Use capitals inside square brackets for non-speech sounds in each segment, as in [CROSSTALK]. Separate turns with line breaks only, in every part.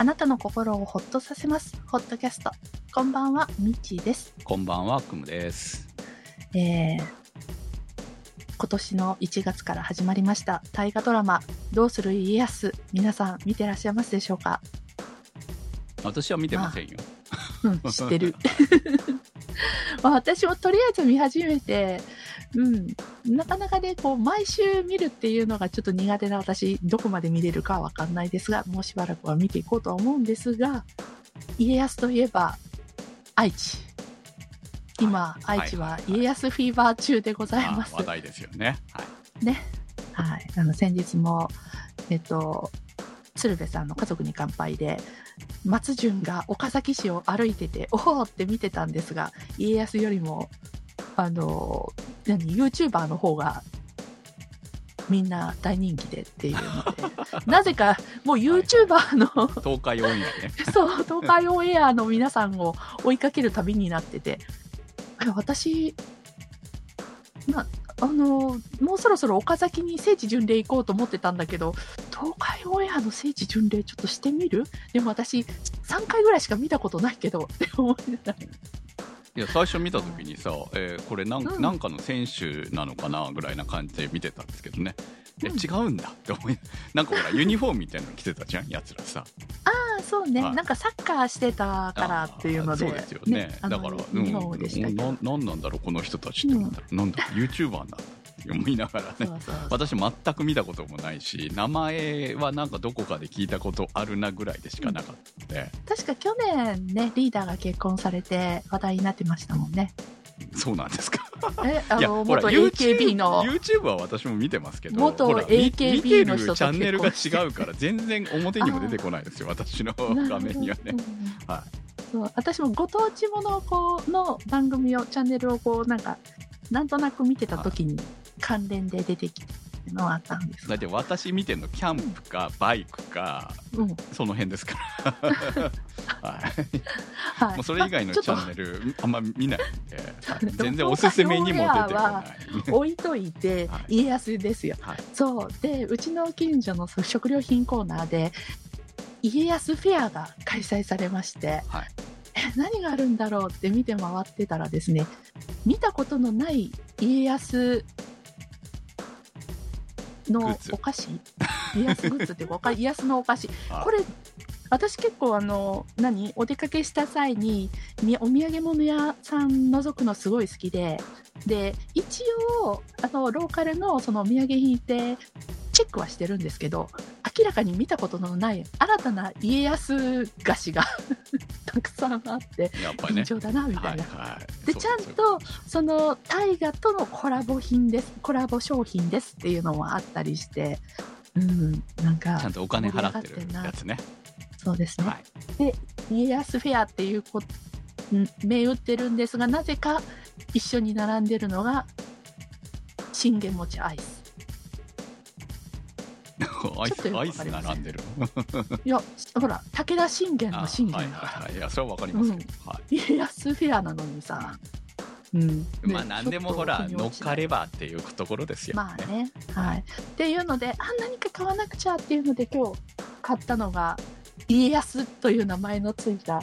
あなたの心をほっとさせます。ホットキャスト。こんばんは、みちです。
こんばんは、くむです。
えー、今年の1月から始まりました大河ドラマ、どうする家康。皆さん見てらっしゃいますでしょうか？
私は見てませんよ。
うん、[LAUGHS] 知ってる。[LAUGHS] まあ、私もとりあえず見始めて、うん、なかなかね、こう、毎週見るっていうのがちょっと苦手な私、どこまで見れるかはわかんないですが、もうしばらくは見ていこうとは思うんですが、家康といえば、愛知。今、
はい
愛知は
はいはい
家康フィーバー中でござい
あ
ます。
話題ですよね。はい。
ね。はい。あの、先日も、えっと、鶴瓶さんの家族に乾杯で、松潤が岡崎市を歩いてて、おおって見てたんですが、家康よりも、あの、何、YouTuber の方が、みんな大人気でっていうので、[LAUGHS] なぜか、もう YouTuber の、
東海オンエアね。[LAUGHS]
そう、東海オンエアの皆さんを追いかける旅になってて、え私、ま、あの、もうそろそろ岡崎に聖地巡礼行こうと思ってたんだけど、東海オンエアの聖地巡礼ちょっとしてみる？でも私、3回ぐらいしか見たことないけど、って思いながら。
いや、最初見た時にさ、えーこれなん,、
うん。
なんかの選手なのかなぐらいな感じで見てたんですけどね。え、
うん。
違うんだって思い、[LAUGHS] なんかほら、ユニフォームみたいなの着てたじゃん、奴らさ。
ああ、そうね、
はい。
なんかサッカーしてたからっていうので、
そうですよね。
あの
だから、
ユニフォームでしたけど。
ななんなんだろう、この人たちってなん。なんだ、YouTuber なんだ思いながらね。私全く見たこともないし名前はなんかどこかで聞いたことあるなぐらいでしかなかったので、
確か去年ね、リーダーが結婚されて話題になってましたもんね。
そうなんですか。
え、あの、元 AKB の。
YouTube, は私も見てますけど
元 AKB
み見てる
の人と
チャンネルが違うから全然表にも出てこないですよ私の [LAUGHS] 画面にはね。は
そう私もご当地ものこうの番組をチャンネルをこうなんかなんとなく見てた時に関連で出てきてっていうのはあったんです。が
だって私見てるのキャンプかバイクか
うん。
その辺ですから、[LAUGHS] はい、
はい。
もうそれ以外のチャンネルあんま見ないんで、[LAUGHS] 全然おすすめにも出てこない。
と置いといて
はい。
家康ですよ。
はい。
そう。でうちの近所の食料品コーナーで家康フェアが開催されまして、
はい。
え何があるんだろうって見て回ってたらですね見たことのない家康のお菓子？家康グッズっていうかおか [LAUGHS] 家康のお菓子。
はい
これ私結構あの何？お出かけした際にみお土産物屋さん覗くのすごい好きで。で一応あのローカルのそのお土産品ってチェックはしてるんですけど明らかに見たことのない新たな家康菓子が [LAUGHS] たくさんあって
やっぱりね。
緊張だなみたいな、
はいはい、
でちゃんとその大河とのコラボ品ですコラボ商品ですっていうのもあったりしてうんなんか
ちゃんとお金払ってるやつね。
そうですね、
はい。
家康フェアっていうこん銘打ってるんですがなぜか一緒に並んでるのが信玄餅アイス [LAUGHS]
アイ
ちょっとよく
スアイス並んでるの。
いやほら武田信玄
あ
の信
はい
玄だから、
はいはい。いや、それはわかりますけど。は
家康フェアなのにさ、うん、
い。まあ、
ね
なんでもほら、乗っかればっていうところですよ。
まあ。ねはいっていうのであ何か買わなくちゃっていうので今日買ったのが家康という名前のついた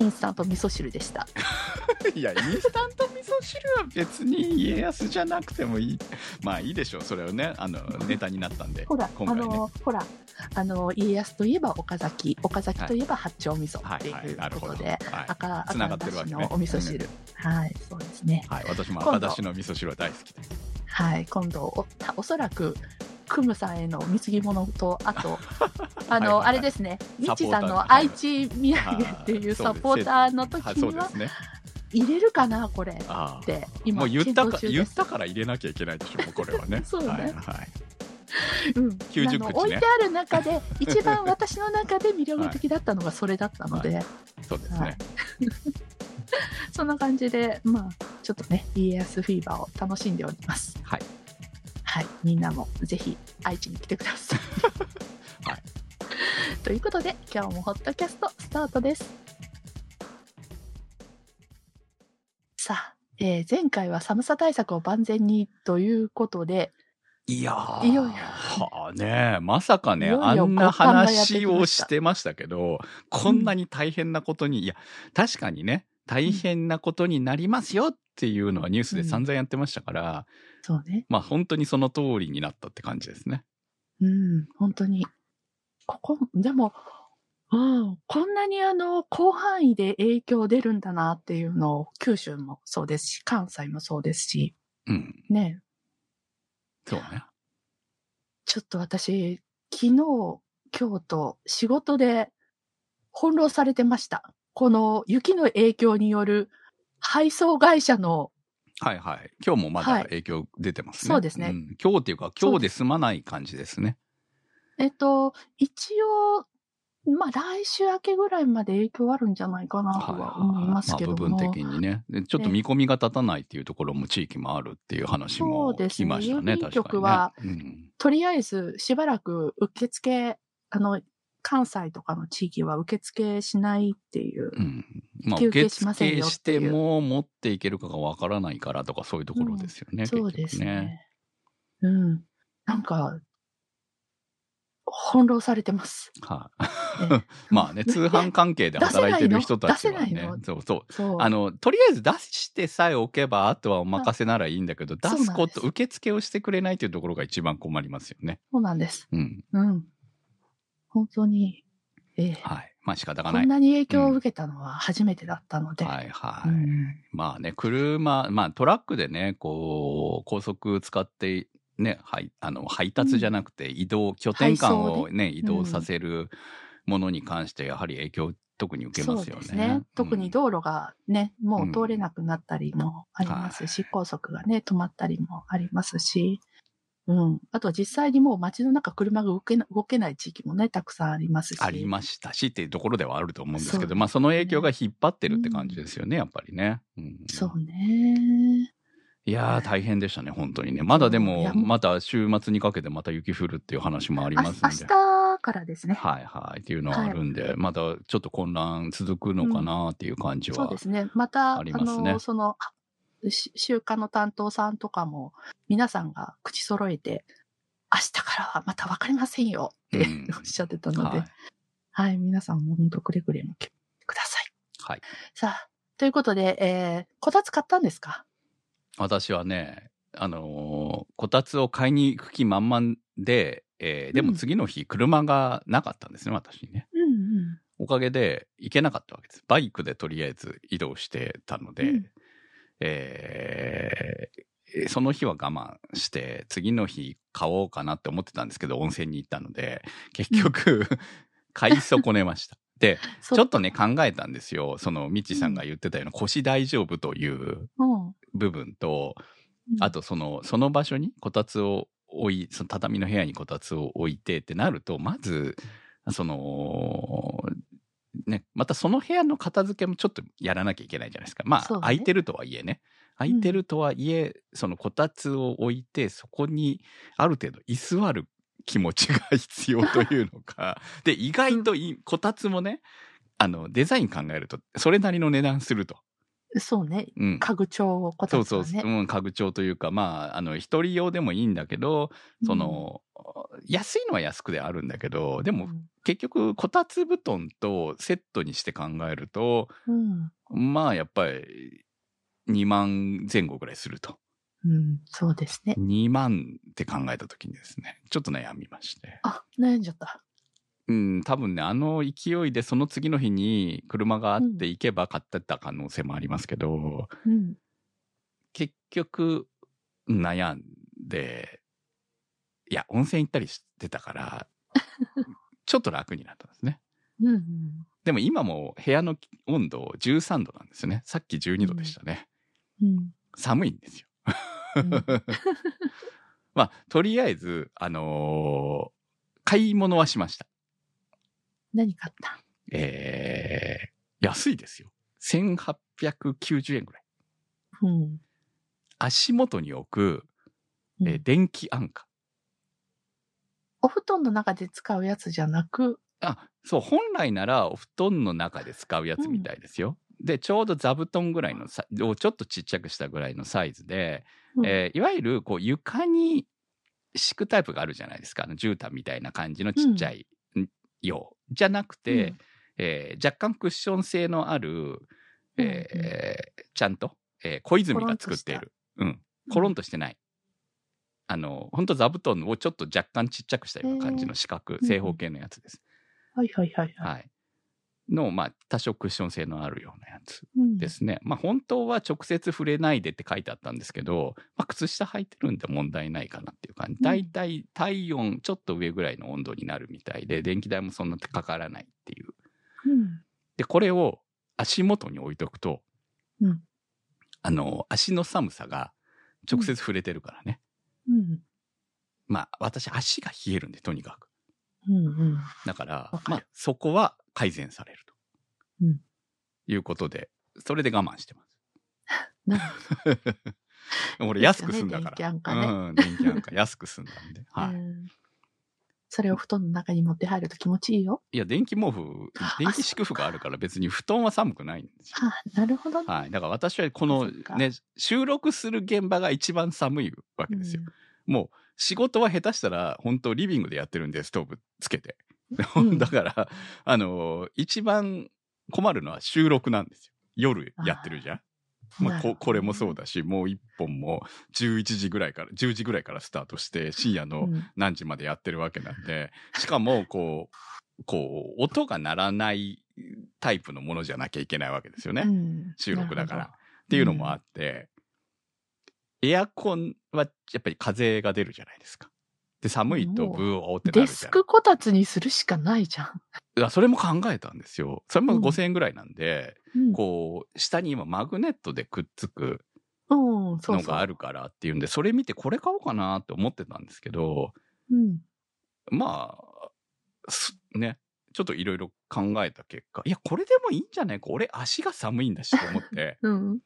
インスタント味噌汁でした [LAUGHS]
いや、インスタント味噌汁は別に家康じゃなくてもいい。まあいいでしょう。それはね、あの、ネタになったんで。
ほら、あ
今回ね。
の、ほら、あの、家康といえば岡崎、岡崎といえば八丁味噌って
はいはい。
いう。ことで、
はい。
赤、
つなが
赤
ってるわけね
だしのお味噌汁。はい、そうですね。
はい。私も赤だしの味噌汁は大好きです。
はい、今度、おたおそらく、クムさんへの貢ぎ物と、あと、[LAUGHS] あの、
はいはいはい
あれですね、みちさんの愛知土産っていう
はい
サポーターの時には。入れるかな、これ。って今
もう言ったか言ったから入れなきゃいけないでしょ、これはね。[LAUGHS]
そうね
はいはい。
うん、
90口ね
あの置いてある中で、[LAUGHS] 一番私の中で魅力的だったのがそれだったので、
そうです
はい
ね。
そんな感じで、まあ、ちょっとね、家康フィーバーを楽しんでおります。
はい。
はい。みんなもぜひ愛知に来てください。[LAUGHS]
はい。
ということで、今日もホットキャストスタートです。さあ、えー前回は寒さ対策を万全にということで、
いやー
いよいよ
はあねまさかね
いよいよ
あんな話を
し
てましたけどこんなに大変なことに、いや確かにね大変なことになりますよっていうのはニュースで散々やってましたから、
そうね。
まあ本当にその通りになったって感じですね。
うん、本当に。ここ、でも、うん、こんなにあの、広範囲で影響出るんだなっていうのを、九州もそうですし、関西もそうですし、
うん。
ね、
そうね。
ちょっと私、昨日、今日と仕事で翻弄されてました。この雪の影響による配送会社の、
はいはい。今日もま
はい
だ影響出てますね。
そうですね
ん今日っていうか今日で済まない感じですね。
えっと、一応、まあ来週明けぐらいまで影響あるんじゃないかなとは思いますけども。
まあ部分的にね。でちょっと見込みが立たないっていうところも地域もあるっていう話
そ
も聞きましたね、
郵便
確かに、ね。
局は
うん
とりあえずしばらく受付、あの、関西とかの地域は受付しないっていう。
うん。まあ、
休
受
憩しませんよ
付し
って
も持っていけるかがわからないからとかそういうところですよね。
そうですね。うん。なんか、翻弄されてます。
はい、
ええ [LAUGHS]
まあね、通販関係で働いてる人たちはね。そうそう。
そう。
あの、とりあえず出してさえおけば、あとはお任せならいいんだけど、出
す
こと、受付をしてくれないというところが一番困りますよね。
そうなんです。
うん。
うん。本当に、ええ
はい。まあ仕方がない。
こんなに影響を受けたのは初めてだったので。
はいはい。
うん
まあね、車、まあトラックでね、こう、高速使って、ね、はい、あの、配達じゃなくて移動、拠点間をね、移動させるものに関して、やはり影響、特に受けますよね。
そうですね。特に
うん
道路がね、もう通れなくなったりもありますし、高速がね、止まったりもありますし、うん。あとは実際にもう街の中車が動けな動けない地域もね、たくさんありますし。
ありましたしっていうところではあると思うんですけど、
ね
まあその影響が引っ張ってるって感じですよね、やっぱりね。うん、
そうね。
いやー大変でしたね、本当にね。まだで
い
もまた週末にかけてまた雪降るっていう話もあり
あ
ますんで。
明日からですね。
はいはいっていうのはあるんで、またちょっと混乱続くのかなっていう感じは。
そうですね。また、あ
ありますね
の、その、週間の担当さんとかも、皆さんが口揃えて、明日からはまたわかりませんよって、
うん
おっしゃってたので、
は
はいい、皆さんも本当くれぐれも気をつけてください。
はい。
さあ、ということで、えー、こたつ買ったんですか？
私はね、あのーこたつを買いに行く気満々で、えーでも次の日車がなかったんですね、私にね。
うんうん。
おかげで行けなかったわけです。バイクでとりあえず移動してたので、
うん
えーその日は我慢して、次の日買おうかなって思ってたんですけど、温泉に行ったので、結局、[LAUGHS] 買い損ねました。で、
ち
ちょっとね、考えたんですよ。その、みちさんが言ってたような腰大丈夫という
うん。
部分と、
うん
あとその、その場所にこたつを置い、その畳の部屋にこたつを置いてってなると、まず、その、ね、またその部屋の片付けもちょっとやらなきゃいけないじゃないですか。まあ、
ね
空いてるとはいえね。空いてるとはいえ、そのこたつを置いて、そこにある程度居座る気持ちが必要というのか。で、意外といこたつもね、あの、デザイン考えると、それなりの値段すると。
そうね。
うん。
家具調をこね。
そうそう、うん、家具調というか、まあ、あの、一人用でもいいんだけど、その、安いのは安くであるんだけど、でも、
うん、
結局、こたつ布団とセットにして考えると、
うん。
まあ、やっぱり、2万前後ぐらいすると。
うん。そうですね。
2万って考えた時にですね、ちょっと悩みまして。
あ、悩んじゃった。
うん、多分ね、あの勢いでその次の日に車があって行けば買ってた可能性もありますけど、
うん。
結局悩んで、いや、温泉行ったりしてたから、[LAUGHS] ちょっと楽になったんですね。
うんうん。
でも今も部屋の温度13度なんですよね。さっき12度でしたね。
うん。
寒いんですよ。
うん [LAUGHS]
まあ、とりあえず、あのー買い物はしました。
何買った？
えー、安いですよ。1890円ぐらい。
うん。
足元に置く、
うん
えー電気安価。
お布団の中で使うやつじゃなく、
あ、そう、本来ならお布団の中で使うやつみたいですよ。で、ちょうど座布団ぐらいのさ、をちょっとちっちゃくしたぐらいのサイズで、
うん
えーいわゆるこう床に敷くタイプがあるじゃないですか。あの絨毯みたいな感じのちっちゃい用、じゃなくて、
うん
えー若干クッション性のある、えーちゃんと、えー小泉が作っている。うん。コロンとしてない。あの、本当座布団をちょっと若干ちっちゃくしたような感じの四角、
ー
正方形のやつです。
はいはいはいはい。
はい。の、まあ、多少クッション性のあるようなやつ
うん
ですね。まあ、本当は直接触れないでって書いてあったんですけど、まあ、靴下履いてるんで問題ないかなっていう感じ。
うん
だいたい体温ちょっと上ぐらいの温度になるみたいで、電気代もそんなかからないっていう。
うん。
で、これを足元に置いとくと、
うん
あの、足の寒さが直接触れてるからね。
うん。
まあ、私足が冷えるんで、とにかく。
うんうん。
だからまあ、そこは改善されると。
うん
いうことで、それで我慢してます。
な [LAUGHS]
俺安く済んだから。
電気安価ね
うん、電気安価安く済んだんで。[LAUGHS] はい。
うんそれを布団の中に持って入ると気持ちいいよ。
いや、電気毛布、電気敷く布があるから別に布団は寒くないんですよ。
あ、なるほどね。
はい。だから私はこのね、収録する現場が一番寒いわけですよ。
うん
もう仕事は下手したら本当リビングでやってるんで、ストーブつけて。
うん [LAUGHS]
だから、あの、一番困るのは収録なんですよ。夜やってるじゃん。まあ、ここれもそうだし、もう一本も11時ぐらいから、10時ぐらいからスタートして、深夜の
うん
何時までやってるわけなんで、しかも、こう、こう、音が鳴らないタイプのものじゃなきゃいけないわけですよね。
うん
収録だから。っていうのもあって、エアコンはやっぱり風が出るじゃないですか。で、寒いとブーってなるじゃん。
スクこたつにするしかないじゃん。
いやそれも考えたんですよ。それも
うん
5000円ぐらいなんで、
うん
こう、下に今マグネットでくっつく。のがあるからっていうんで、それ見てこれ買おうかなって思ってたんですけど、
うん。
まあ、すね、ちょっといろいろ考えた結果、いや、これでもいいんじゃない？か。俺足が寒いんだしと思って。[LAUGHS]
うん。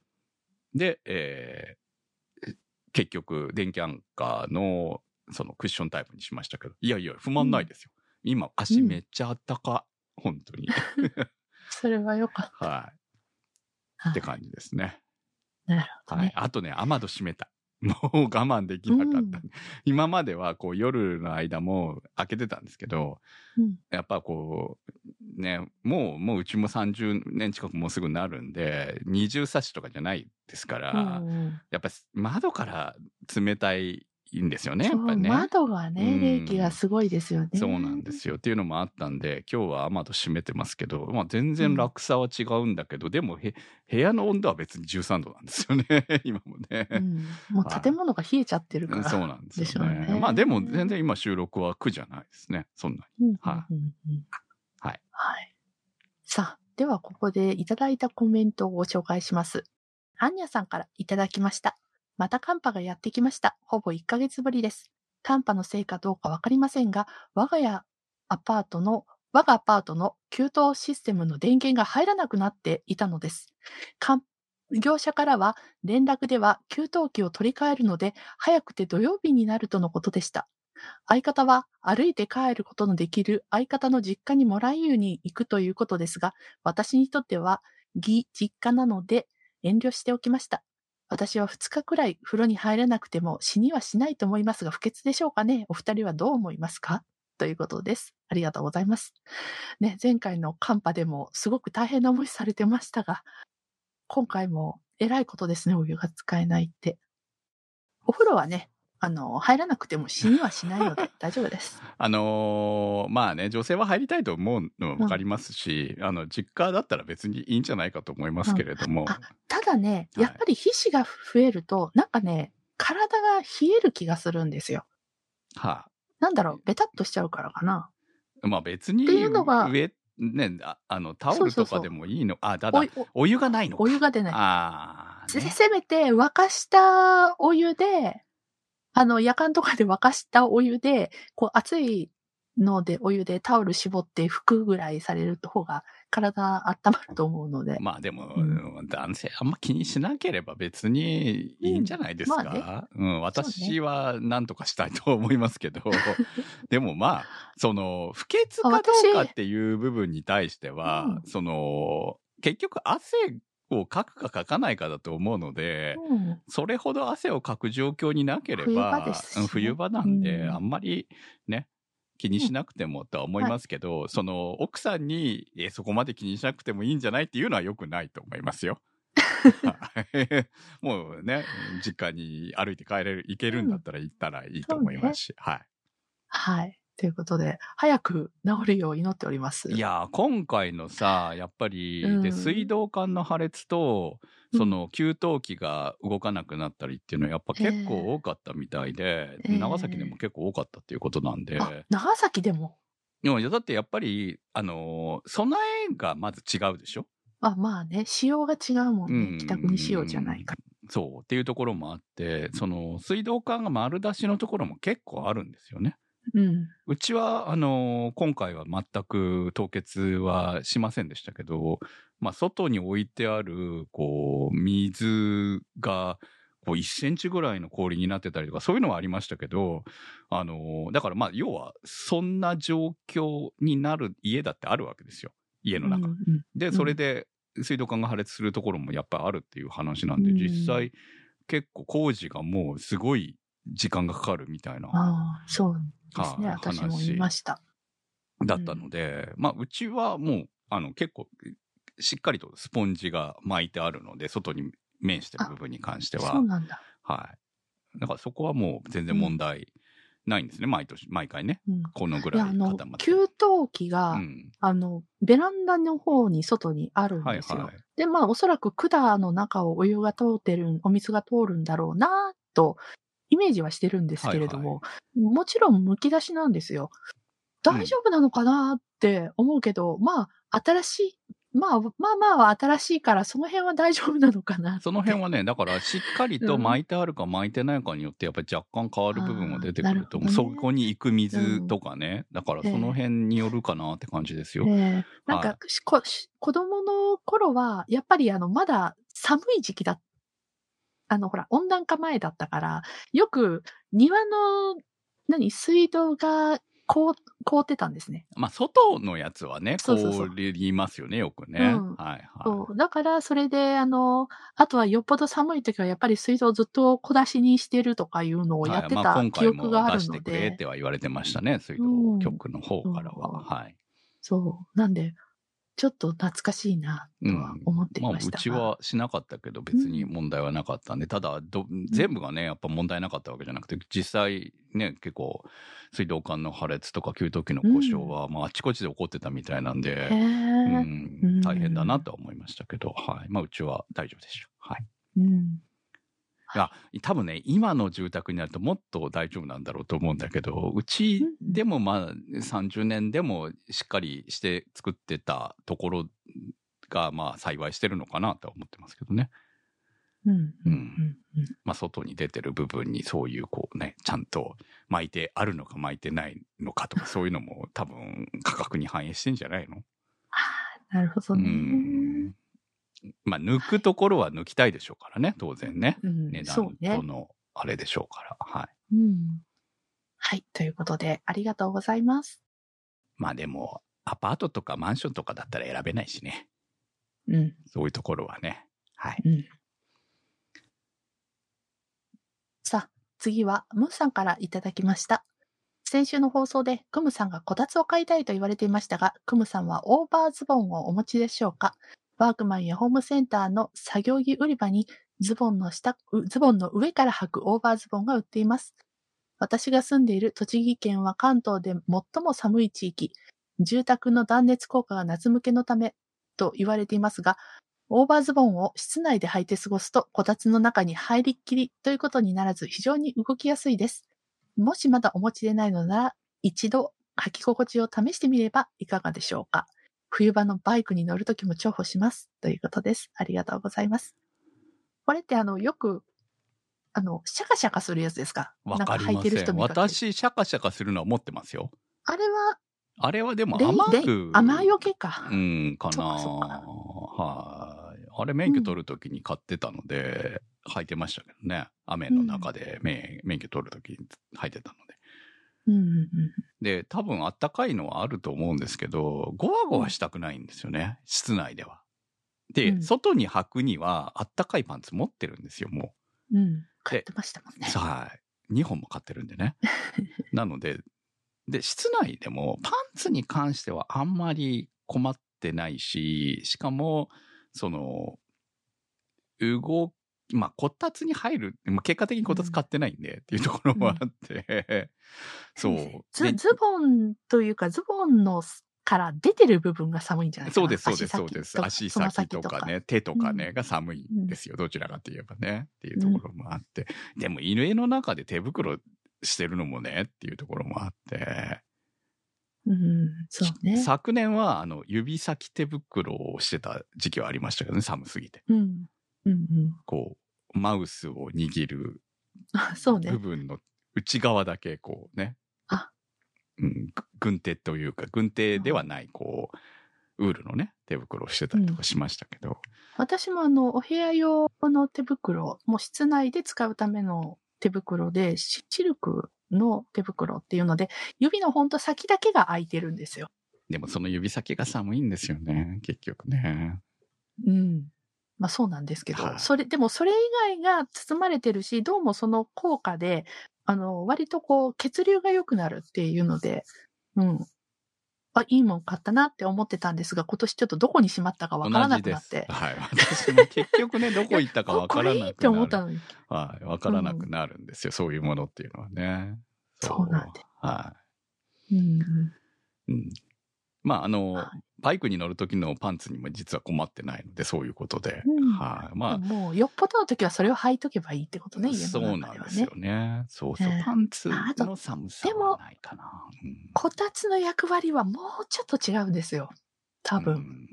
で、えー結局、電気アンカーのそのクッションタイプにしましたけど、いやいや、不満ないですよ。今、足めっちゃあったか。本当に。[LAUGHS]
それはよかっ
はい。
た。
って感じですね。
なるほど
はい
ね。。
あとね、雨戸閉めた。もう我慢できなかった。
うん
今まではこう夜の間も開けてたんですけど、
うん
やっぱこう、ね、もう、もううちも30年近くもうすぐなるんで、二重差しとかじゃないですから、
うんうん
やっぱ窓から冷たいんですよね、やっぱりね。
窓が
うん
ね、冷気がすごいですよね。
そうなんですよ。っていうのもあったんで、今日は雨戸閉めてますけど、まあ全然落差は違うんだけど、でもへ部屋の温度は別に13度なんですよね、[LAUGHS] 今もね。
うん。もう建物が冷えちゃってるから。
そうなんですよね。
ね
まあでも全然今収録は苦じゃないですね、そんなに。
うん
は
うんうんうん
はい。
はい。さあ、ではここでいただいたコメントをご紹介します。アンニャさんからいただきました。また寒波がやってきました。ほぼ1ヶ月ぶりです。寒波のせいかどうかわかりませんが、我が家アパートの、我がアパートの給湯システムの電源が入らなくなっていたのです。業者からは連絡では給湯器を取り替えるので早くて土曜日になるとのことでした。相方は歩いて帰ることのできる相方の実家にもらい湯に行くということですが、私にとっては義実家なので遠慮しておきました。私は2日くらい風呂に入らなくても死にはしないと思いますが不潔でしょうかね？お二人はどう思いますか？ということです。ありがとうございます。ね、前回の寒波でもすごく大変な思いされてましたが、今回も偉いことですね、お湯が使えないって。お風呂はね、あの、入らなくても死にはしないので [LAUGHS] 大丈夫です。
あのーまあね、女性は入りたいと思うのはわかりますし、あの、実家だったら別にいいんじゃないかと思いますけれども、
あただね、
はい
やっぱり皮脂が増えると、なんかね、体が冷える気がするんですよ。
は
なんだろう、ベタっとしちゃうからかな。
あ、まあ別に
っていうのが
上、ね、ああの、タオルとかでもいいの。あ、だだ
おい、お
お湯がないのか。
お湯が出ない。
ああ、
せめて沸かしたお湯で、あの、夜間とかで沸かしたお湯で、こう熱いのでお湯でタオル絞って拭くぐらいされる方が体温まると思うので。
まあでも、
う
男性あんま気にしなければ別にいいんじゃないですか？
うん。ま
うん、私は何とかしたいと思いますけど、でもまあ、その、不潔かどうかっていう部分に対しては、
私
その、結局汗をかくかかかないかだと思うので、
うん
それほど汗をかく状況になければ、
冬場ね
うん冬場なんで、
うん
あんまりね、気にしなくてもとは思いますけど、その奥さんに、え、そこまで気にしなくてもいいんじゃないっていうのは良くないと思いますよ。[LAUGHS] はいもうね、実家に歩いて帰れる、行けるんだったら行ったらいいと思いますし、はい。
はい。ということで、早く治るよう祈っております。
いやー、今回のさ、やっぱり、
うん
で、水道管の破裂と、その給湯器が動かなくなったりっていうのはやっぱ結構多かったみたいで、
ええ
長崎でも結構多かったっていうことなんで、
あ、長崎でも？
いやだってやっぱり、あのー備えがまず違うでしょ？
あ、まあね、仕様が違うもん
うん
ね。北国仕様じゃないから。
そうっていうところもあって、その水道管が丸出しのところも結構あるんですよね。
うん。
うちは、あのー今回は全く凍結はしませんでしたけど、まあ、外に置いてある、こう、水が、こう、1センチぐらいの氷になってたりとか、そういうのはありましたけど、あのーだからまあ、要は、そんな状況になる家だってあるわけですよ。家の中。
うんうん
で、それで、水道管が破裂するところもやっぱりあるっていう話なんで、
うん
実際、結構工事がもうすごい時間がかかるみたいな。
ああ、そうですね。
はい
私も見ました。
だったので、まあ、うちはもう、あの、結構、しっかりとスポンジが巻いてあるので、外に面してる部分に関しては。
そうなんだ。
はい。だからそこはもう全然問題ないんですね、毎年、毎回ね。
うん。
このぐらい
あの
固ま、って
給湯器が、
うん。
あの、ベランダの方に外にあるん
はい
ですよ。
はい。
で、まあ、おそらく管の中をお湯が通ってる、お水が通るんだろうな、と、イメージはしてるんですけれども、もちろん剥き出しなんですよ。大丈夫なのかなって思うけど、まあ、新しい、まあ、まあまあ新しいから、その辺は大丈夫なのかな。
その辺はね、だからしっかりと
うん
巻いてあるか巻いてないかによって、やっぱり若干変わる部分が出てくると思う。
ね
そこに行く水とかね。だからその辺によるかなって感じですよ。
ええなんか、子供の頃は、やっぱりあの、まだ寒い時期だ、あの、ほら、温暖化前だったから、よく庭の、何、水道が凍凍ってたんですね。
まあ、外のやつはね、凍りますよね、よくね。
うん
はいはい。
そう。だから、それで、あの、あとはよっぽど寒い時は、やっぱり水道をずっと小出しにしてるとかいうのをやってた
今回
記憶が
も
あるの
出してくれっ
で、
ては言われてましたね、水道局の方からは。
うん
はい。
そう。なんで、ちょっと懐かしいな、とは思ってい
まあ、
ましたが、
うちはしなかったけど、別に問題はなかったんで、ただど、全部がね、やっぱ問題なかったわけじゃなくて、実際ね、結構、水道管の破裂とか給湯器の故障は、まあ、あちこちで起こってたみたいなんで、
へ
う
え、
ん、大変だなとは思いましたけど、はい。まあ、うちは大丈夫でした。はい。
うん。
いや、多分ね、今の住宅になるともっと大丈夫なんだろうと思うんだけど、うちでもまあ30年でもしっかりして作ってたところがまあ幸いしてるのかなとは思ってますけどね。
うん。うん。うん。
まあ外に出てる部分にそういうこうね、ちゃんと巻いてあるのか巻いてないのかとかそういうのも多分価格に反映してんじゃないの？
なるほど
う
ね。
ん。まあ抜くところは抜きたいでしょうからね、当然ね。
うん
値段と。のあれでしょうから。はい。
うん。はい。ということで、ありがとうございます。
まあでも、アパートとかマンションとかだったら選べないしね。
うん。
そういうところはね。はい。
うん。さあ、次は、ムーさんからいただきました。先週の放送で、クムさんがこたつを買いたいと言われていましたが、クムさんはオーバーズボンをお持ちでしょうか？ワークマンやホームセンターの作業着売り場にズボンの下、ズボンの上から履くオーバーズボンが売っています。私が住んでいる栃木県は関東で最も寒い地域、住宅の断熱効果が夏向けのためと言われていますが、オーバーズボンを室内で履いて過ごすと、こたつの中に入りっきりということにならず、非常に動きやすいです。もしまだお持ちでないのなら、一度履き心地を試してみればいかがでしょうか。冬場のバイクに乗るときも重宝します。ということです。ありがとうございます。これってあの、よく、あの、シャカシャカするやつですか？
わかりません。私、シャカシャカするのは持ってますよ。
あれは、
あれはでも
レイ
甘
レイ
く。
雨よけか。
うん、かなはい。あれ免許取るときに買ってたので、履いてましたけどね。雨の中で免免許取るときに履いてたので。
うんうんうん。
で、多分あったかいのはあると思うんですけど、ゴワゴワしたくないんですよね。室内では。で、
うん
外に履くにはあったかいパンツ持ってるんですよ、も
うん。買ってましたもんね
う。。はい。2本も買ってるんでね。[LAUGHS] なので、で、室内でもパンツに関してはあんまり困ってないし、しかも、その、動まあ、こたつに入る、まあ、結果的にこたつ買ってないんで、っていうところもあって、[LAUGHS] そう。
ズ
で
ズボンというか、ズボンのから出てる部分が寒いんじゃないかな
そうです、そうです、そうです。足先とかね、手とかね、
うん
が寒いんですよ。どちらかといえばね。っていうところもあって。でも、家の中で手袋してるのもね、っていうところもあって。
うん、そうね。
昨年は、あの、指先手袋をしてた時期はありましたけどね、寒すぎて。
うん。うんうん。
こう、マウスを握る部。分の内側だけ、こうね。
あ
うん、ぐ軍手というか、軍手ではない、こう、ウールのね、手袋をしてたりとかしましたけど。
私もあの、お部屋用の手袋、もう室内で使うための手袋で、シシルクの手袋っていうので、指のほんと先だけが空いてるんですよ。
でもその指先が寒いんですよね、結局ね。
うん。まあそうなんですけど、
はい
それ、でもそれ以外が包まれてるし、どうもその効果で、あの、割とこう、血流が良くなるっていうので、うん。あ、いいもん買ったなって思ってたんですが、今年ちょっとどこにしまったかわからなくなって。
はい。[LAUGHS] 私も結局ね、どこ行ったかわからなくなる。
これいいって思ったのに。
はい。わからなくなるんですよ、そういうものっていうのはね。そう
なんで
は
うん。
い。うん。まあ、あの、
は
バイクに乗る時のパンツにも実は困ってないので、そういうことで。
うん
はい。まあ、
もう、よっぽどの時はそれを履いとけばいいってことね、家
そ
の
うなんですよ。ね。そうそう。
ええ
パンツの寒さはないかな。うん
こたつの役割はもうちょっと違うんですよ。多分。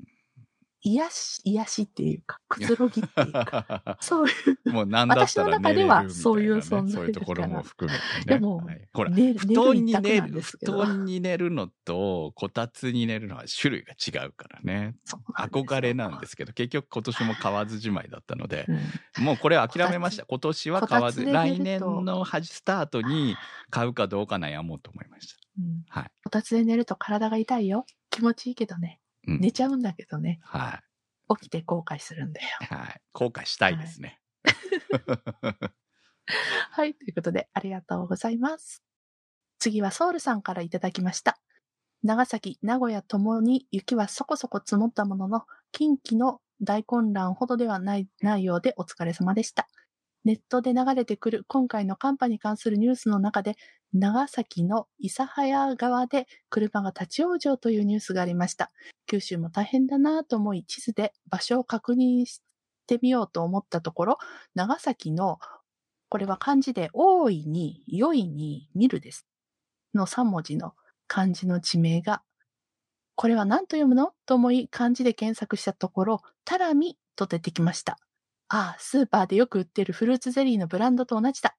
うん
癒し、癒しっていうか、くつろぎっていうか。[LAUGHS] そういう、
もうなんだったら寝れるみたいな、ね、
私の中ではそういう存在ですから
そういうところも含めてね。
でも
はいほら、
ね、
布団に
寝
寝る、布
ど。
団に寝るのと、こたつに寝るのは種類が違うからね。憧れなんですけど、結局今年も買わずじまいだったので、
うん
もうこれ諦めました。今年は買わず、来年のスタートに買うかどうか悩もうと思いました。
うん
はい。
こたつで寝ると体が痛いよ。気持ちいいけどね。
うん
寝ちゃうんだけどね。
はい。
起きて後悔するんだよ。
はい。後悔したいですね。
はい。ということで、ありがとうございます。次はソウルさんからいただきました。長崎、名古屋ともに雪はそこそこ積もったものの、近畿の大混乱ほどではないないようでお疲れ様でした。ネットで流れてくる今回の寒波に関するニュースの中で、長崎の諫早川で車が立ち往生というニュースがありました。九州も大変だなと思い、地図で場所を確認してみようと思ったところ、長崎のこれは漢字で、大いに、良いに、見るです。の3文字の漢字の地名が、これは何と読むの？と思い漢字で検索したところ、タラミと出てきました。ああ、スーパーでよく売ってるフルーツゼリーのブランドと同じだ。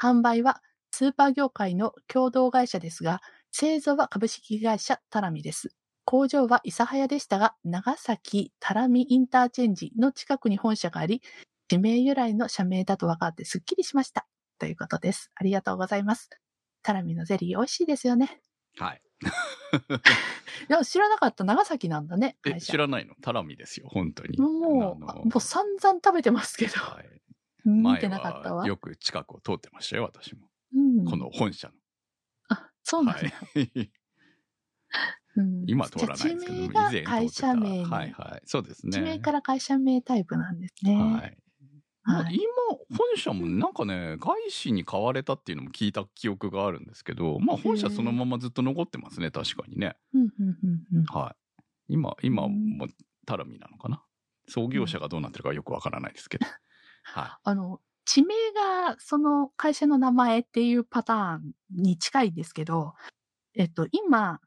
販売はスーパー業界の共同会社ですが、製造は株式会社タラミです。工場は諫早でしたが、長崎タラミインターチェンジの近くに本社があり、地名由来の社名だと分かってすっきりしました。ということです。ありがとうございます。タラミのゼリー美味しいですよね。
はい。[LAUGHS]
いや、知らなかった。長崎なんだね。
知らないの？タラミですよ、本当に。
もう、もう散々食べてますけど。
はい [LAUGHS]
見てなかったわ。
よく近くを通ってましたよ、私も。
うん、
この本社
あ、そう
の。
なんだ。
はい。
うん
今は通らないですけど、以前通ってた。
会社名に、
はいはい。そうですね。
地名から会社名タイプなんですね。
はい。今、本社もなんかね、外資に買われたっていうのも聞いた記憶があるんですけど、まあ本社そのままずっと残ってますね、確かにね。はい。今、今
うん。
もタラミなのかな？創業者がどうなってるかよくわからないですけど。は
あの、地名がその会社の名前っていうパターンに近いんですけど、えっと、今、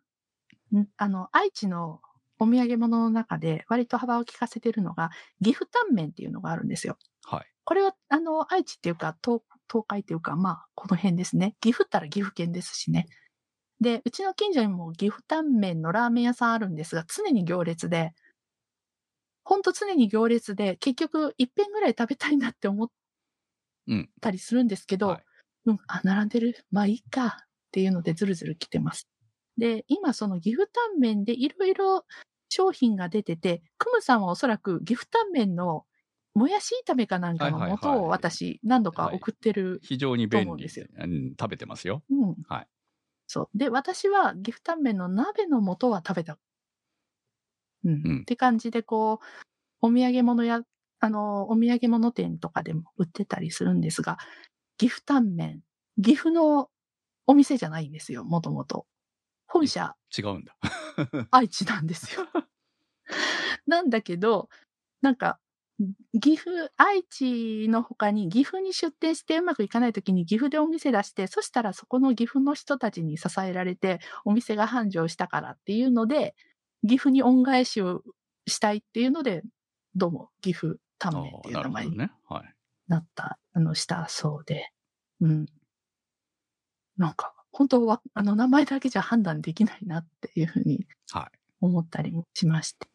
んあの、愛知のお土産物の中で割と幅を利かせてるのが、岐阜タンメンっていうのがあるんですよ。
い。はい。
これは、あの、愛知っていうか、東、東海っていうか、まあ、この辺ですね。岐阜ったら岐阜県ですしね。で、うちの近所にも岐阜タンメンのラーメン屋さんあるんですが、常に行列で、ほんと常に行列で、結局、一遍ぐらい食べたいなって思ったりするんですけど、
はい
うん、あ、並んでる。まあいいか。っていうのでずるずる来てます。で、今その岐阜タンメンでいろいろ商品が出てて、クムさんはおそらく岐阜タンメンのもやし炒めかなんかの素を私何度か送ってる。
非常に
と
便利
思うんですよ
うん食べてますよ。
うん。
はい。
そう。で、私は岐阜タンメンの鍋の素は食べた。うん。
うん
って感じで、こう、お土産物や、あの、お土産物店とかでも売ってたりするんですが、岐阜タンメン、岐阜のお店じゃないんですよ、もともと。本社、
違うんだ。
愛知なんですよ。なんだけど、なんか、岐阜、愛知の他に岐阜に出店してうまくいかない時に岐阜でお店出して、そしたらそこの岐阜の人たちに支えられてお店が繁盛したからっていうので、岐阜に恩返しをしたいっていうので、どうも岐阜タンメンっていう名前に
ね。はい。
なった、あの、したそうで。うん。なんか、本当は、あの、名前だけじゃ判断できないなっていうふうに
はい。
思ったりもしまして。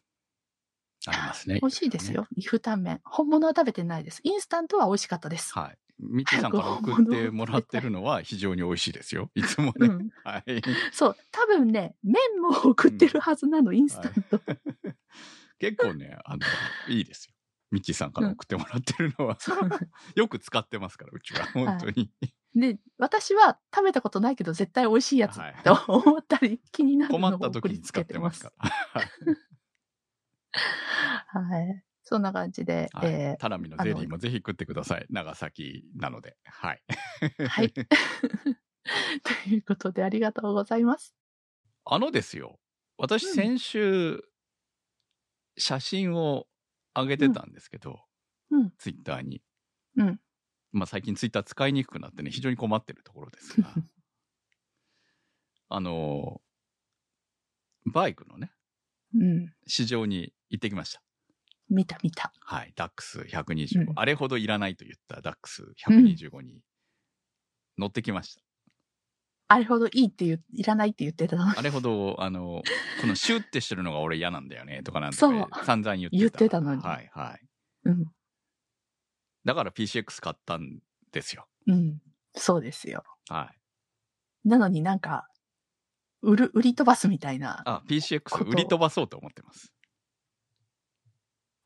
ありますね。[LAUGHS]
美味しいですよ。岐阜タンメン。本物は食べてないです。インスタントは美味しかったです。
はい。ミッチーさんから [LAUGHS] 送ってもらってるのは非常に美味しいですよ。いつもね。
うん。
はい。
そう。多分ね、麺も送ってるはずなの、インスタント。[LAUGHS]
結構ね、あの、いいですよ。ミッチーさんから送ってもらってるのは、
そう
よく使ってますから、うちは。本当に。
で、私は食べたことないけど絶対美味しいやつ
はい
と思ったり、気になる
困
のを送り
った時に
つけてま
使ってますす。から。
はい。そんな感じで、
はい
え
タラミのゼリーもぜひ食ってください。長崎なので。はい。
ーはい。[LAUGHS] ということで、ありがとうございます。
あのですよ。私
うん
先週、写真を上げてたんですけど、
うん。
ツイッターに。
うん。
まあ最近ツイッター使いにくくなってね、非常に困ってるところですが。[LAUGHS] あの、バイクのね、
うん。
市場に行ってきました。
見た見た。
はい。ダックス125。
うん
あれほどいらないと言ったダックス125に乗ってきました。
あれほどいいって言う、いらないって言ってたのに。
あれほど、あの、このシュッてしてるのが俺嫌なんだよね、とかなんと
そう
か散々言ってた。
言ってたのに
はいはい。
うん。
だから PCX 買ったんですよ。
うん。そうですよ。
はい。
なのになんか、売る、売り飛ばすみたいな。
あ、PCX 売り飛ばそうと思ってます。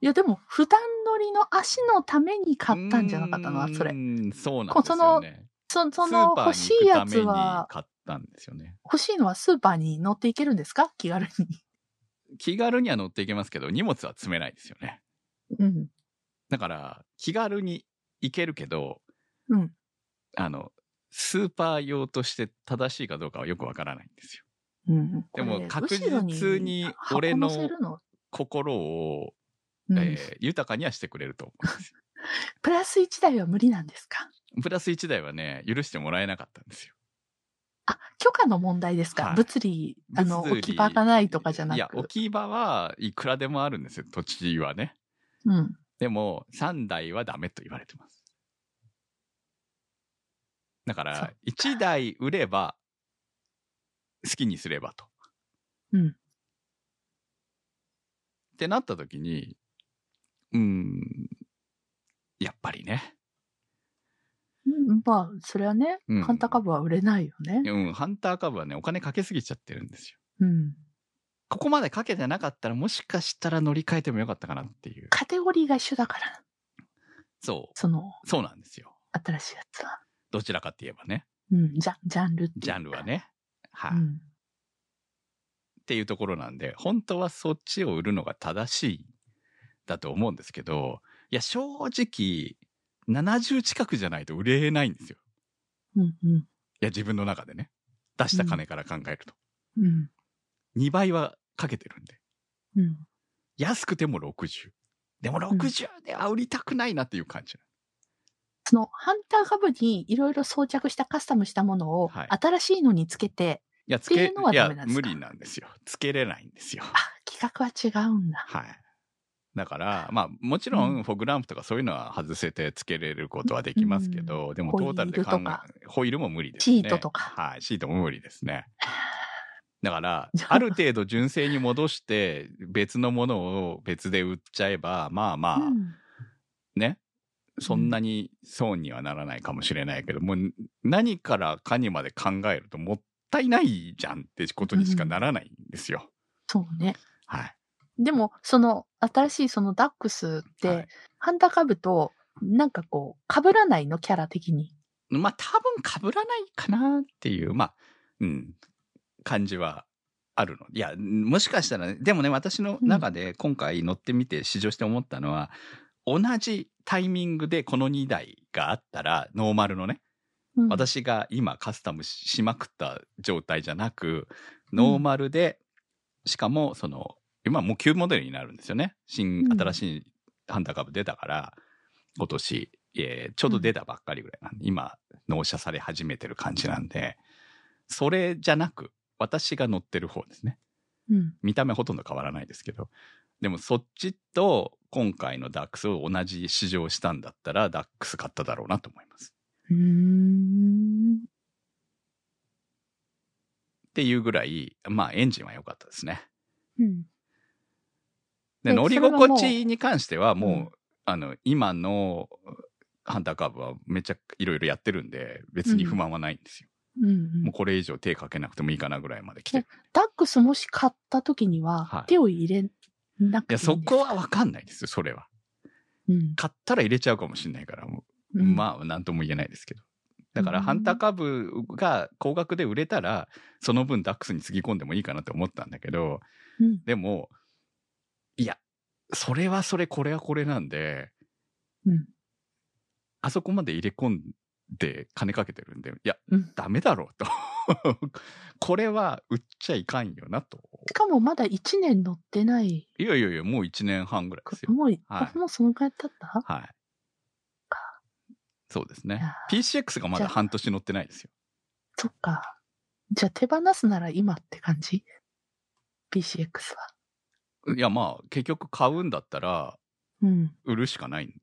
いや、でも、普段乗りの足のために買ったんじゃなかったのは、それ
う。ーんそうなんですよね。
そそ
ス
の欲しいやつは、
買ったんですよね。
欲しいのはスーパーに乗っていけるんですか？気軽に。
気軽には乗っていけますけど、荷物は積めないですよね。
うん。
だから、気軽に行けるけど、
うん。
あの、スーパー用として正しいかどうかはよくわからないんですよ。
うん。
でも確実に俺の心を、
うん
えー豊かにはしてくれると思うんですよ。[LAUGHS]
プラス1台は無理なんですか？
プラス1台はね、許してもらえなかったんですよ。
あ、許可の問題ですか、
はい
物理、あの、置き場がないとかじゃなく
いや、置き場はいくらでもあるんですよ、土地はね。
うん。
でも、3台はダメと言われてます。だか、
ら
1台売れば、好きにすればと。
うん。
ってなった時に、うーん、やっぱりね。
うんまあ、それはね、
うん
ハンター株は売れないよね。
うん、ハンター株はね、お金かけすぎちゃってるんですよ。
うん。
ここまでかけてなかったら、もしかしたら乗り換えてもよかったかなっていう。
カテゴリーが一緒だから、
そ
その、
う、そうなんですよ。
新しいやつは。
どちらかって言えばね。
うん、ジャジャンル
ジャンルは。ね。はい、っ
うん。
ていうところなんで、本当はそっちを売るのが正しい、だと思うんですけど、いや、正直、70近くじゃないと売れないんですよ。
うん、うん。
いや、自分の中でね。出した金から考えると。
うん。
2倍はかけてるんで。
うん。
安くても60。でも60では売りたくないなっていう感じ。
その、ハンター株にいろいろ装着したカスタムしたものを、
はい
新しいのにつけて、
いや、つけ、
っていうのはいダ
や
メなん、ですか？
無理なんですよ。つけれないんですよ。
あ、企画は違うんだ。
はい。だから、まあ、もちろ
うん
ん、フォグランプとかそういうのは外せてつけれることはできますけど、でもトータルで考え、ホイールも無理ですね。
シートとか
はい、シートも無理ですね。だから [LAUGHS]
あ。
ある程度純正に戻して、別のものを別で売っちゃえば、まあまあ、
うん。
ね、そんなに損にはならないかもしれないけど、もう何からかにまで考えるともったいないじゃんってことにしかならないんですよ。
そうね。
はい。
でも、その、新しいそのダックスって、
はい。
ハンターカブと、なんかこう、被らないの？キャラ的に。
まあ多分被らないかなっていう、まあ、うん、感じはあるの。いや、もしかしたらね、でもね、私の中で今回乗ってみて試乗して思ったのは、同じタイミングでこの2台があったら、ノーマルのね、
うん、
私が今カスタムししまくった状態じゃなく、ノーマルで、しかもその、今もう旧モデルになるんですよね。新、
うん
新しいハンターカブ出たから、今年、えーちょうど出たばっかりぐらいなんで、今、納車され始めてる感じなんで、それじゃなく、私が乗ってる方ですね。
うん。
見た目ほとんど変わらないですけど。でもそっちと今回のダックスを同じ試乗したんだったら、ダックス買っただろうなと思います。っていうぐらい、まあエンジンは良かったですね。
うん。
で、
え
乗り心地に関してはもう、
うん
あの、今のハンターカーブはめっちゃいろいろやってるんで、別に不満はないんですよ。
うんうん
もうこれ以上手かけなくてもいいかなぐらいまで来てる。
ダックスもし買った時には、
はい
手を入れなくていい
いや、そこはわかんないですよ、それは。
うん。
買ったら入れちゃうかもしれないから、もう
うん
まあ、なんとも言えないですけど。だから、
うん
ハンターカブが高額で売れたら、その分ダックスにつぎ込んでもいいかなって思ったんだけど、
うん
でも、いや、それはそれ、これはこれなんで、
うん。
あそこまで入れ込んで金かけてるんで、いや、
うん
ダメだろうと。[LAUGHS] これは売っちゃいかんよなと。
しかもまだ1年乗ってない。
いやいやいや、もう1年半ぐらいですよ。
もう、
はい
あもうそのくらい経った？
はい。そうですね。PCX がまだ半年乗ってないですよ。
そっか。じゃあ手放すなら今って感じ ?PCX は。
いや、まあ、結局買うんだったら、
うん。
売るしかない。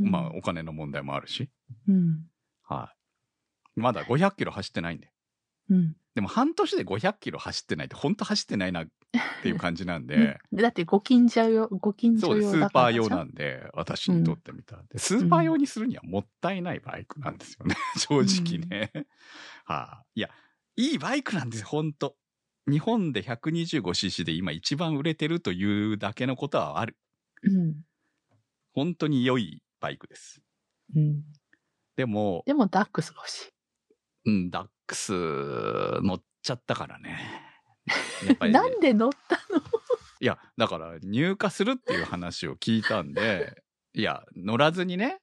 うん
まあ、お金の問題もあるし。
うん。
はい。まだ500キロ走ってないんで。
うん。
でも半年で500キロ走ってないって、本当走ってないなっていう [LAUGHS] 感じなんで、
うんだってご近所用、ご近所
そうです。スー
用だからじゃん
パー用なんで、私にとってみたら。でスーパー用にするにはもったいないバイクなんですよね。[LAUGHS] 正直ね。はい、いや、いいバイクなんですよ、本当日本で 125cc で今一番売れてるというだけのことはある。
うん。
本当に良いバイクです。
うん。
でも、
でもダックスが欲し
うん、ダックス乗っちゃったからね。[LAUGHS]
なんで乗ったの？
いや、だから入荷するっていう話を聞いたんで、いや、乗らずにね、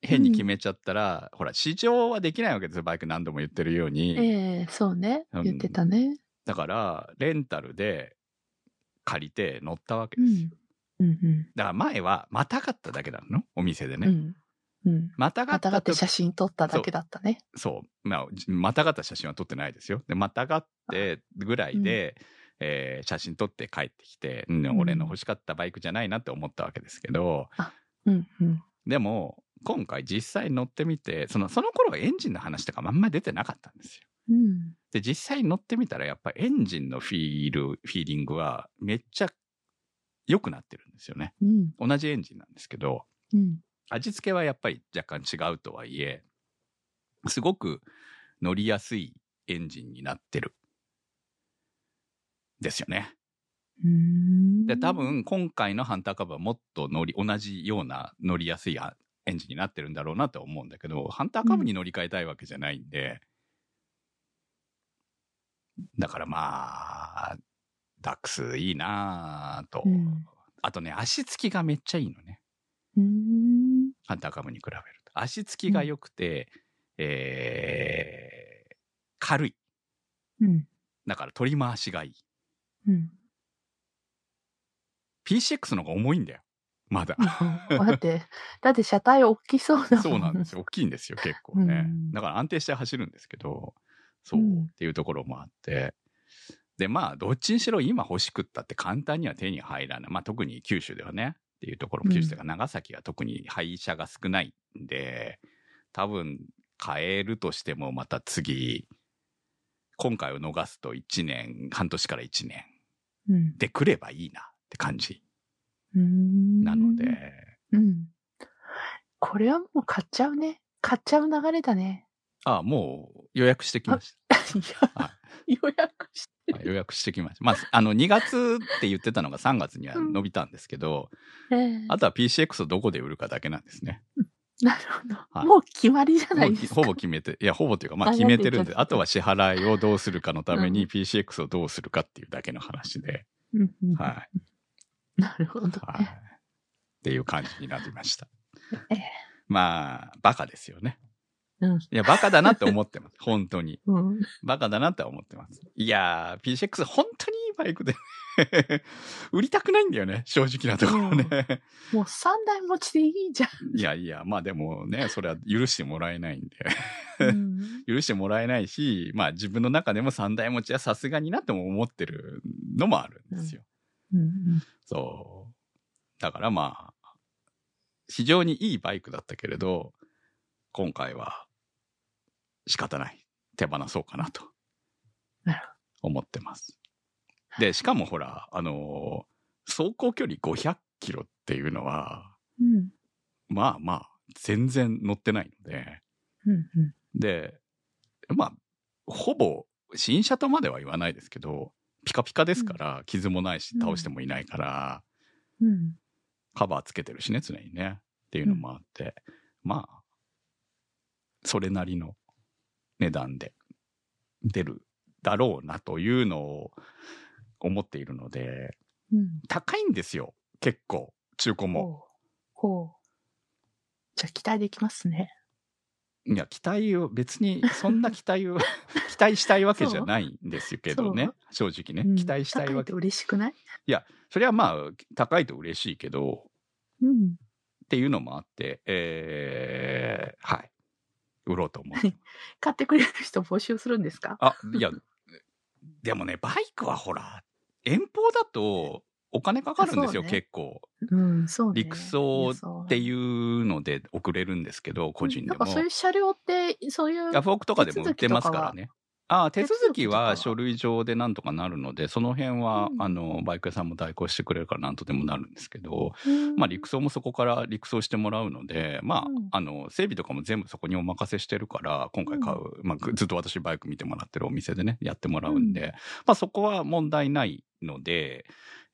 変に決めちゃったら、ほら、試乗はできないわけですよ、バイク何度も言ってるように。
ええそうね。
うん
言ってたね。
だから、レンタルで借りて乗ったわけですよ。
うん。うんうん。
だから前はまたがっただけなのお店でね。
うん。うん。
またがったと
またがって写真撮っただけだったね。
そう。まあ、またがった写真は撮ってないですよ。で、またがってぐらいで、えー写真撮って帰ってきて、うん、
うん
俺の欲しかったバイクじゃないなって思ったわけですけど、
うんうん。
でも、今回実際乗ってみて、その、その頃はエンジンの話とかあんまり出てなかったんですよ。
うん。
で、実際乗ってみたらやっぱエンジンのフィール、フィーリングはめっちゃ良くなってるんですよね。
うん。
同じエンジンなんですけど、
うん。
味付けはやっぱり若干違うとはいえ、すごく乗りやすいエンジンになってる。ですよね。
うん。
で、多分今回のハンターカブはもっと乗り、同じような乗りやすいあエンジンになってるんだろうなと思うんだけど、ハンターカブに乗り換えたいわけじゃないんで、だからまあ、ダックスいいなぁと。
うん。
あとね、足つきがめっちゃいいのね。
うん。
ハンターカブに比べると。足つきが良くて、えー、軽い。
うん。
だから取り回しがいい。
うん。
PCX の方が重いんだよ。まだ。
だって、だって車体大きそうだもん。
そうなんですよ。大きいんですよ、結構ね。
うん
だから安定して走るんですけど、そう、
うん
っていうところもあって。で、まあ、どっちにしろ今欲しくったって簡単には手に入らない。まあ、特に九州ではね、っていうところも、長崎は特に廃車が少ないんで、多分、買えるとしてもまた次、今回を逃すと1年、半年から1年
うん。
で来ればいいなって感じ
うん。
なので、
うん。これはもう買っちゃうね。買っちゃう流れだね。
ああ、もう予約してきました。
予約して
はい予約してきました。まあ、あの、2月って言ってたのが3月には伸びたんですけど、
ええ
あとは PCX をどこで売るかだけなんですね。
なるほど、
はい
もう決まりじゃな
も
いうですか。
ほぼ決めて、いや、ほぼというか、まあ
あ
決めてるんで、あとは支払いをどうするかのため
う
に PCX をどうするかっていうだけの話で、
うんうん
はい。
なるほどね。
はい。っていう感じになりました。
ええ
まあ、バカですよね。
うん
いや、バカだなって思ってます。[LAUGHS] 本当に。
うん、
バカだなって思ってます。いやー、PCX 本当にいいバイクで [LAUGHS] 売りたくないんだよね、正直なところね。
もう三台持ちでいいじゃ
いやいや、まあでもね、それは許してもらえないんで。
ん。う [LAUGHS] ん
許してもらえないし、まあ自分の中でも三台持ちはさすがになっても思ってるのもあるんですよ。
うん
そう。だからまあ、非常にいいバイクだったけれど、今回は仕方ない。手放そうかなと。思ってます。で、しかもほら、あのー走行距離500キロっていうのは、
うん。
まあまあ、全然乗ってないので、
うんうん。
で、まあ、ほぼ新車とまでは言わないですけど、ピカピカですから、傷もないし、
うん。
倒してもいないから、
うん。
カバーつけてるしね、常にね。っていうのもあって、まあ、それなりの値段で出るだろうなというのを思っているので、
うん
高いんですよ、結構、中古も。
ほうじゃあ期待できますね。
いや、期待を、別にそんな期待を、[LAUGHS] 期待したいわけじゃないんですけどね、正直ね。
うん
期待したいわけ。
嬉しくない？
それはまあ、高いと嬉しいけど、
うん。
っていうのもあって、えー、はい。売ろうと思う。[LAUGHS]
買ってくれる人募集するんですか？
あ、いや、でもね、バイクはほら、遠方だとお金かかるんですよ、
ね
結構。
うん、そうね。
陸送っていうので送れるんですけど、個人でも。
なんかそういう車両って、そういう。
ヤフオクとかでも売ってますからね。ああ、手続き
は
は書類上でなんとかなるので、その辺は、
うん。
あの、バイク屋さんも代行してくれるからなんとでもなるんですけど、
うん。
まあ、陸送もそこから陸送してもらうので、まあ、
うん。
あの、整備とかも全部そこにお任せしてるから、今回買う、まあ、ずっと私バイク見てもらってるお店でね、やってもらうんで、
うん。
まあ、そこは問題ないので、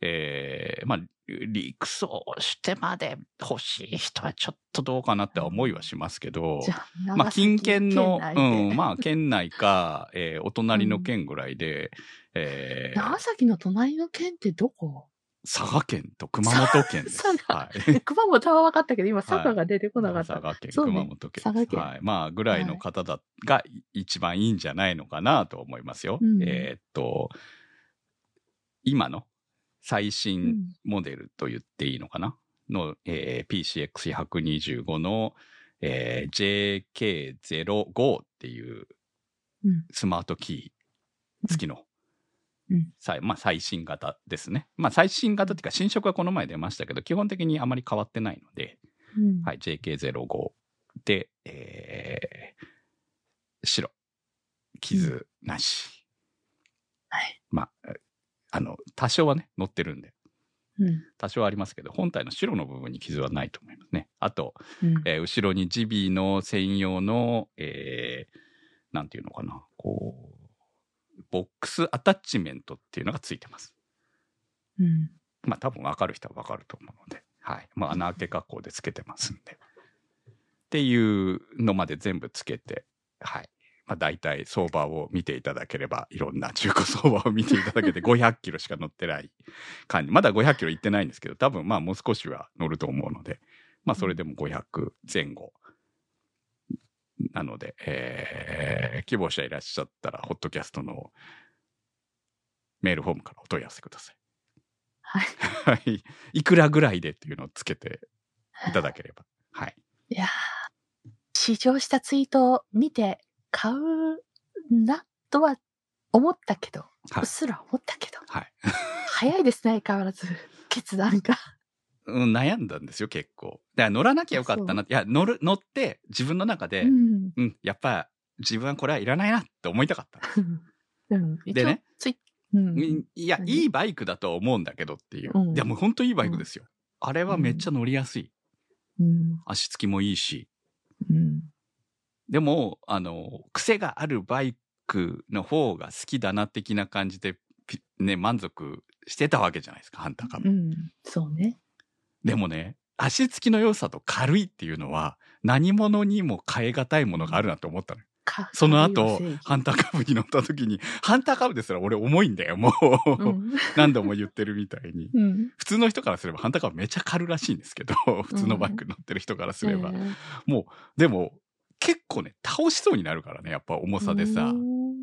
えーまあ、陸送してまで欲しい人はちょっとどうかなって思いはしますけど、まあ、近県の、
県
うん、まあ、県内か、えー [LAUGHS] お隣の県ぐらいで、えー
長崎の隣の県ってどこ？
佐賀県と熊本県です。はい。[LAUGHS]
熊本は分かったけど、今、佐賀が出てこなかった。
佐賀県、熊本県です。
佐賀県
はい。まあ、ぐらいの方だ、が一番いいんじゃないのかなと思いますよ。
うん
えーっと、今の最
う
新
ん
モデルと言っていいのかな？の、えー PCX125 の、えー JK05 っていう
うん
スマートキー付きの、
うん
まあ、最新型ですね。まあ、最新型っていうか、新色はこの前出ましたけど、基本的にあまり変わってないので、
うん
はい、JK05 で、えー白。傷なし。
はい。
まあ、あの、多少はね、乗ってるんで、
うん
多少はありますけど、本体の白の部分に傷はないと思いますね。あと、
うん
えー後ろにジビーの専用の、えーなんていうのかな、こう、ボックスアタッチメントっていうのがついてます。
うん
まあ多分分かる人は分かると思うので、はい。まあ穴開け加工でつけてますんで。っていうのまで全部つけて、はい。まあ大体相場を見ていただければ、いろんな中古相場を見ていただけて [LAUGHS] 500キロしか乗ってない感じ。まだ500キロ行ってないんですけど、多分まあもう少しは乗ると思うので、まあそれでも500前後。なので、えー希望者いらっしゃったら、ホットキャストのメールフォームからお問い合わせください。
はい。
はい。いくらぐらいでっていうのをつけていただければ。はい。
いやー試乗したツイートを見て買うなとは思ったけど、
はいう
っすら思ったけど、
はい。
早いですね、相変わらず。[LAUGHS] 決断が。
うん、悩んだんですよ、結構。だから乗らなきゃよかったな。いや、乗る、乗って自分の中で、
う
うん、
ん。
やっぱ自分はこれはいらないなって思いたかった。[LAUGHS]
うん。
でね
一応ツイ。うん。
いや、
何？
いいバイクだとは思うんだけどっていう。
うん
いや、もう本当いいバイクですよ。あれはめっちゃ乗りやすい。
うん。
足つきもいいし。
うん。
でも、あの、癖があるバイクの方が好きだな的な感じで、ピね、満足してたわけじゃないですか、ハンターカブ。
うん。そうね。
でもね、足つきの良さと軽いっていうのは、何者にも変え難いものがあるなって思ったのよ。
か
その後ハンターカブに乗った時に、ハンターカブですら俺重いんだよ、もう。
うん。
何度も言ってるみたいに。
うん。
普通の人からすればハンターカブめちゃ軽らしいんですけど、普通のバイク乗ってる人からすれば。
うん
でも、結構ね、倒しそうになるからね、やっぱ重さでさ、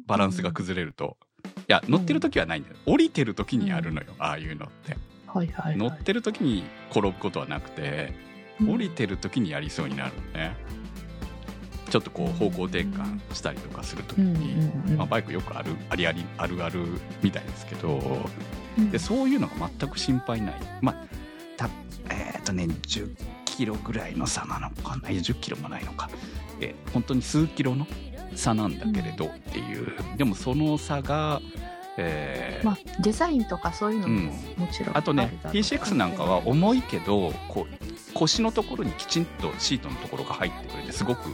バランスが崩れると。いや、乗ってる時はないんだよ。降りてる時にやるのよ、ああいうのって。
はいはいはい。
乗ってる時に転ぶことはなくて、降りてる時にやりそうになるのね。ちょっとこう方向転換したりとかする時
うん
に、まあ、バイクよくあるありありあるあるみたいですけど
うん
でそういうのが全く心配ないまあたえっ、とね10キロぐらいの差なのかな？いや10キロもないのか、えー本当に数キロの差なんだけれどっていう、でもその差が、えー
まあ、デザインとかそういうのももちろん
あとね
るだろう
PCX なんかは重いけどこう腰のところにきちんとシートのところが入ってくれてすごく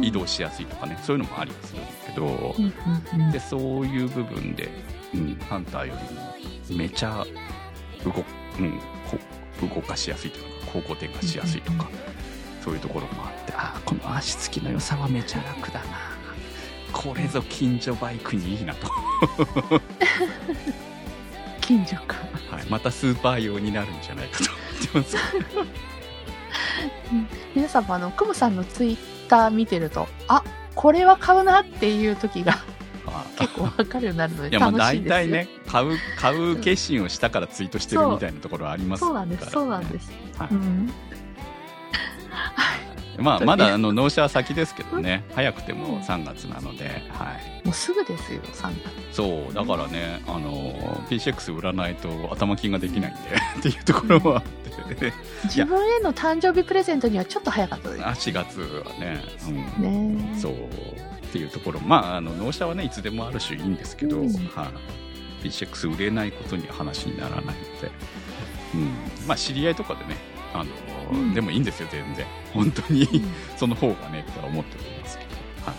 移動しやすいとかね、そういうのもありするんだけど、
うんうんうん。
でそういう部分で、うん、ハンターよりもめちゃ動,、うん、こ動かしやすいというか方向転換しやすいとか、そういうところもあってああこの足つきの良さはめちゃ楽だな。これぞ近所バイクにいいなと、[LAUGHS]
近所か。
はい、またスーパー用になるんじゃないかと思ってます。[LAUGHS]
皆さんもあのクムさんのツイッター見てるとあこれは買うなっていう時が
はい
結構わかるようになるので
いやまあ
楽しいですよ。
大体ね買う買う決心をしたからツイートしてるみたいなところはありますから、
そうなんです。そうなんです、
はい。
うん
まあ [LAUGHS] まだあの納車は先ですけどね。早くても3月なので、はい、
もうすぐですよ3月。
そうだからねあの PCX 売らないと頭金ができないんで [LAUGHS] っていうところもあって、ね、
自分への誕生日プレゼントにはちょっっと早かったです。
あ4月はね、うん。
ね
そうっていうところまああの納車はねいつでもある種いいんですけど、
うん。
はい、PCX 売れないことには話にならないので、うん、まあ知り合いとかでねあの、
うん。
でもいいんですよ全然。本当に、
うん。
その方がねとは思っておりますけど、はい。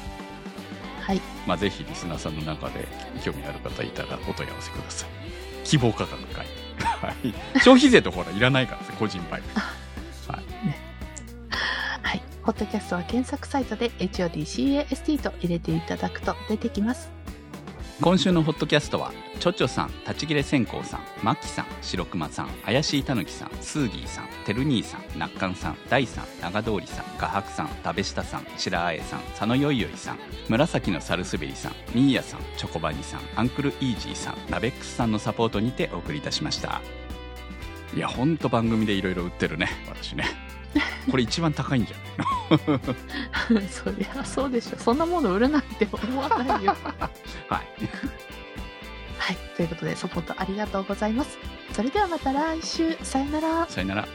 はい。
まあ、ぜひリスナーさんの中で興味ある方いたらお問い合わせください。希望価格書いて、はい、消費税とほらいらないからです個人バイク
はい。ポッドキャストは検索サイトで HODCAST と入れていただくと出てきます。
今週のホットキャストはちょちょさん立ち切れ線香さんマッキさん白熊さん怪しいたぬきさんスーギーさんてる兄さんなっかんさん大さん長通りさん画伯さん食べ下さん白あえさん佐野よいよいさん紫のサルスベリさんミーヤさんチョコバニさんアンクルイージーさんラベックスさんのサポートにてお送りいたしましたいやほんと番組でいろいろ売ってるね私ねこれ一番高いんじゃない？の [LAUGHS]
そりゃそうでしょ。そんなもの売るなんて思わないよ。[LAUGHS]
はい
はい。ということで、サポートありがとうございます。それではまた来週。さよなら。
さよなら